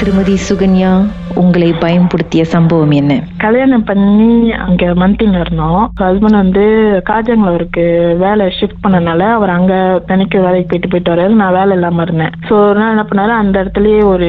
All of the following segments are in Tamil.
திருமதி சுகன்யா உங்களை பயன்படுத்திய சம்பவம் என்ன? கல்யாணம் பண்ணி அங்க மந்தில இருந்தோம். ஹஸ்பண்ட் வந்து காஜாங்களூருக்கு வேலை ஷிஃப்ட் பண்ணனால அவர் அங்க தனிக்கு வேலைக்கு போயிட்டு போயிட்டு வர்றாரு நான் வேலை இல்லாம இருந்தேன். ஸோ நாள் என்ன பண்ணாரு? அந்த இடத்துலயே ஒரு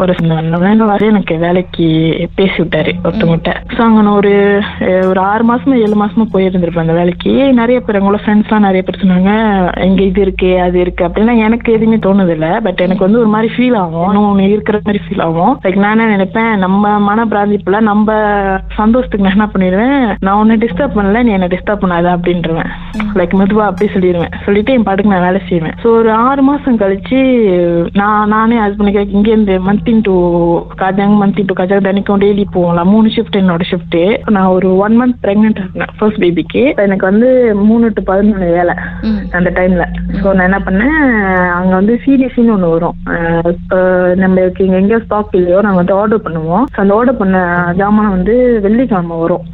ஒரு வரை எனக்கு வேலைக்கு பேசி விட்டாரு ஒருத்தவங்கிட்ட ஸோ அங்க நான் ஒரு ஒரு ஆறு மாசமா ஏழு மாசமா போயிருந்திருப்பேன் அந்த வேலைக்கு. நிறைய பேர் எங்களோட ஃப்ரெண்ட்ஸ்லாம் நிறைய பேர் சொன்னாங்க இங்க இது இருக்கு அது இருக்கு அப்படின்னா எனக்கு எதுவுமே தோணுது இல்ல. பட் எனக்கு வந்து ஒரு மாதிரி ஃபீல் ஆகும். ஒண்ணு இருக்கிற மாதிரி ஃபீல் ஆகும் லைக் நான் என்ன நினைப்பேன் நம்ம மன பிராந்திப்புல நம்ம சந்தோஷத்துக்கு நான் என்ன பண்ணிடுவேன்? நான் உன்னை டிஸ்டர்ப் பண்ணல நீ என்ன டிஸ்டர்ப் பண்ணாத அப்படின்றவேன். லைக் மெதுவா அப்படி சொல்லிடுவேன். சொல்லிட்டு என் பாட்டுக்கு நான் வேலை செய்வேன். ஸோ ஒரு ஆறு மாசம் கழிச்சு நான் நானே ஹஸ்பண்டுக்கு இங்க இருந்து Mantin to Kajang Mantin to Kajang தினைக்கும் டெய்லி போகலாம் மூணு ஷிஃப்ட் என்னோட ஷிஃப்ட் நான் ஒரு ஒன் மந்த் பிரெக்னென்ட் இருந்தேன் ஃபர்ஸ்ட் பேபிக்கு எனக்கு வந்து மூணு டு பதினொன்று வேலை அந்த டைம்ல ஸோ நான் என்ன பண்ணேன் அங்க வந்து சிடிசின்னு ஒன்று வரும். நம்மளுக்கு இங்க எங்க ஸ்டாக் இல்லையோ நாங்கள் வந்து ஆர்டர் பண்ணுவோம். ஸோ அந்த ஆர்டர் பண்ண ஜாமான் வந்து வெள்ளிக்கிழமை வரும்.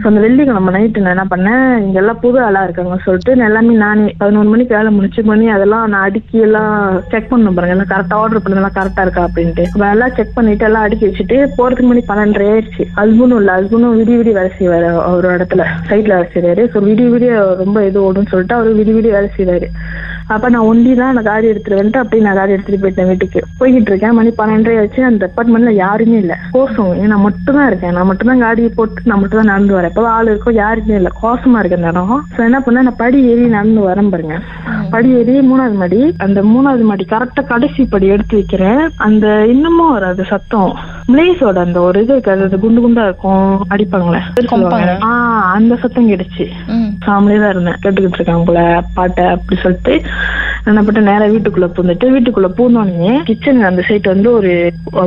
ஸோ அந்த வெள்ளிக்கிழமை நைட்டு நான் என்ன பண்ணேன்? இங்க எல்லாம் புது ஆளா இருக்காங்க சொல்லிட்டு எல்லாமே நானே பதினொரு மணிக்கு வேலை முடிச்சு பண்ணி அதெல்லாம் நான் அடுக்கி எல்லாம் செக் பண்ண பாருங்க. எல்லாம் கரெக்டாக ஆர்டர் பண்ணதெல்லாம் கரெக்டா இருக்கா அப்படின்ட்டு. எல்லாம் செக் பண்ணிட்டு எல்லாம் அடுக்கி வச்சுட்டு போறதுக்கு மணி பன்னெண்டரை ஆயிடுச்சு. ஹஸ்பண்டும் இல்லை ஹஸ்பண்டும் விடிய விடிய வேலை செய்வாரு அவரோட இடத்துல. சைட்ல வேலை செய்வாரு ஸோ விடிய விடிய ரொம்ப இது ஓடுன்னு சொல்லிட்டு அவர் விடிய விடிய வேலை செய்வாரு அப்ப நான் ஒண்டி தான் நான் காடி எடுத்துட்டு வந்துட்டு அப்படியே நான் காடி எடுத்துட்டு போயிட்டேன் வீட்டுக்கு. போய்கிட்டு இருக்கேன். மணி பன்னெண்டரை ஆச்சு. அந்த அப்பார்ட்மெண்ட்ல யாருமே இல்ல. கோசம் நான் மட்டும் தான் இருக்கேன். நான் மட்டும் தான் காடி போட்டு நான் மட்டும் தான் நடந்து வரேன். இப்போ ஆள் இருக்கும் யாருமே இல்ல. கோசமா இருக்கு அந்த இடம் ஸோ என்ன பண்ணேன்? நான் படி ஏறி நடந்து வரேன் பாருங்க. படி ஏறி மூணாவது மாடி. அந்த மூணாவது மாடி கரெக்டா கடைசி படி எடுத்து வைக்கிறேன். அந்த இன்னமும் வராது சத்தம். மிளேஸோட அந்த ஒரு இது இருக்காது. அது குண்டு குண்டா இருக்கும். அடிப்பாங்களே. சொல்லுவாங்க. ஆ அந்த சத்தம் கேட்டுச்சு. ஃபேமிலியா தான் இருந்தேன். கேட்டுக்கிட்டு இருக்காங்க போல பாட்டை அப்படி சொல்லிட்டு. என்ன பண்ண நேரா வீட்டுக்குள்ள பூந்துட்டு வீட்டுக்குள்ள பூந்தோடனே கிச்சன் அந்த சைட் வந்து ஒரு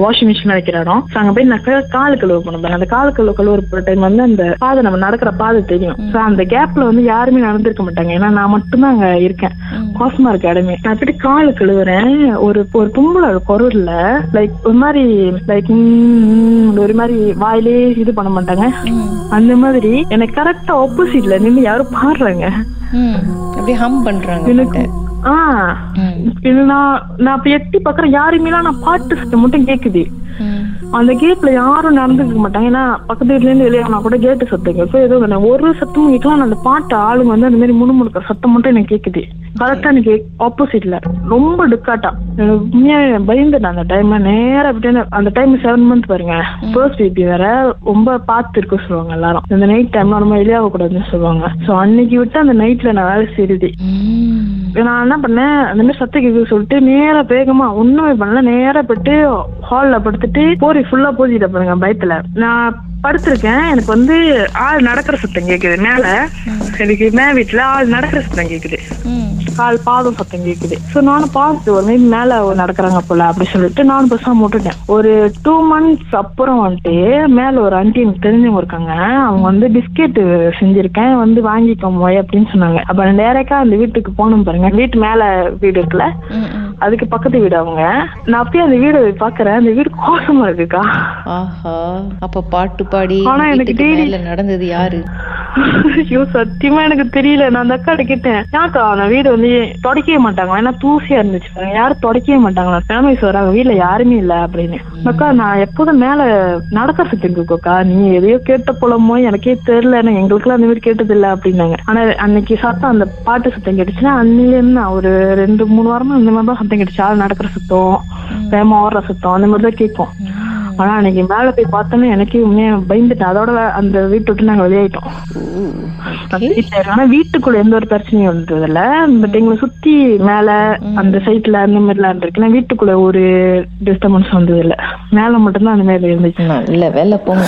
வாஷிங் மிஷின் வைக்கிற இடம். So அங்க போய் நான் காலு கழுவு பண்ணுவேன் அந்த காலு கழுவு கழுவுற டைம் வந்து அந்த பாதை நம்ம நடக்கிற பாதை தெரியும். ஸோ அந்த கேப்ல வந்து யாருமே நடந்திருக்க மாட்டாங்க. ஏன்னா நான் மட்டும்தான் அங்க இருக்கேன். கோசமா இருக்க இடமே. நான் அப்படி காலு கழுவுறேன். ஒரு ஒரு பொம்பளை குரல்ல லைக் ஒரு மாதிரி லைக் மாதிரி வாயிலே இது பண்ண மாட்டாங்க. அந்த மாதிரி எனக்கு கரெக்டா ஆப்போசிட்ல நின்னு யாரும் பாடுறாங்க. அப்படியே ஹம் பண்றாங்க எனக்கு ஆ. இது நான் நான் அப்ப எட்டி பாக்குறேன் யாருமே நான் பாட்டு சத்தம் மட்டும் கேக்குது. அந்த கேட்ல யாரும் நடந்துக்க மாட்டாங்க. ஏன்னா பக்கத்து வீட்ல இருந்து வெளியே கூட கேட்டு சத்தம் கேட்கும் ஏதோ. ஒரு சத்தமும் கேட்கலாம் அந்த பாட்டு ஆளுங்க வந்து அந்த மாதிரி முணுமுணுக்கிற சத்தம் மட்டும் எனக்கு கேக்குது. கரெக்டா எனக்கு ஆப்போசிட்ல ரொம்ப டிக்காட்டா. உண்மையா பயந்துட்டேன் அந்த டைம் நேரா அப்படியே அந்த டைம் செவன் மந்த் பாருங்க. ஃபர்ஸ்ட் பேபி வேற ரொம்ப பார்த்து இருக்க சொல்லுவாங்க எல்லாரும். இந்த நைட் டைம்ல ரொம்ப வெளியாக கூடாதுன்னு சொல்லுவாங்க. சோ அன்னைக்கு விட்டு அந்த நைட்ல நான் வேலை செய்யுது நான் என்ன பண்ணேன்? அந்த மாதிரி சத்தம் கேக்குது சொல்லிட்டு நேரா வேகமா ஒண்ணுமே பண்ணல. நேரா போயிட்டு ஹால்ல படுத்துட்டு போரி ஃபுல்லா பூஜிட்ட பாருங்க பயத்துல. நான் படுத்திருக்கேன் எனக்கு வந்து ஆள் நடக்கிற சத்தம் கேக்குது. மேல எனக்கு மேல வீட்டுல ஆள் நடக்கிற சத்தம் கேக்குது. கால் பாதம் சத்தம் கேக்குது. சோ நானும் பார்த்து ஒரு மாதிரி மேல நடக்கிறாங்க போல அப்படி சொல்லிட்டு நானும் பேசாம விட்டுட்டேன் ஒரு டூ மந்த்ஸ் அப்புறம் வந்துட்டு மேல ஒரு ஆண்டி எனக்கு தெரிஞ்சவங்க இருக்காங்க. அவங்க வந்து பிஸ்கெட் செஞ்சிருக்கேன் வந்து வாங்கிக்கோங்க அப்படின்னு சொன்னாங்க. அப்ப நான் டேரக்டா அந்த வீட்டுக்கு போகணும் பாருங்க. வீட்டு மேல வீடு இருக்குல்ல? அதுக்கு பக்கத்து வீடு அவங்க. நான் அப்படியே அந்த வீடு பாக்குறேன் அந்த வீடு கோசமா இருக்குக்கா. ஆஹா. அப்ப பாட்டு பாடி ஆனா எனக்கு நடந்தது யாரு? ஐயோ சத்தியமா எனக்கு தெரியல. நான் அந்த அக்காட்ட கேட்டேன். ஏன்க்கா நான் வீடு வந்து தொடக்கவே மாட்டாங்க. ஏன்னா தூசியா இருந்துச்சு. யாரும் தொடக்கவே மாட்டாங்களா? ஃபேமிலிஸ் வராங்க வீட்ல யாருமே இல்ல அப்படின்னு. அக்கா நான் எப்போதும் மேல நடக்க சுத்திருக்கோக்கா நீ எதையோ கேட்ட போலமோ எனக்கே தெரியல. ஏன்னா எங்களுக்குலாம் அந்த மாதிரி கேட்டது இல்ல அப்படின்னாங்க. ஆனா அன்னைக்கு சத்தம் அந்த பாட்டு சத்தம் கேட்டுச்சுன்னா அன்னில இருந்து நான் ஒரு ரெண்டு மூணு வாரமா இந்த மாதிரி தான் சத்தம் கேட்டுச்சு. ஆள் நடக்கிற சத்தம் வேகமா ஓடுற சத்தம் அந்த மாதிரி தான் கேட்கும் ஆனா அன்னைக்கு மேல போய் பார்த்தோன்னே எனக்கே உண்மையா பயந்துட்டேன். அதோட அந்த வீட்டு விட்டு நாங்க வெளியாயிட்டோம். ஆனா வீட்டுக்குள்ள எந்த ஒரு பிரச்சனையும் வந்தது இல்ல. பட் எங்களை சுத்தி மேல அந்த சைட்ல அந்த மாதிரி எல்லாம் இருந்திருக்குன்னா வீட்டுக்குள்ள ஒரு டிஸ்டர்பன்ஸ் வந்தது இல்ல. மேல மட்டும்தான் அந்த மாதிரி இருந்துச்சு. நல்ல வேலை போங்க.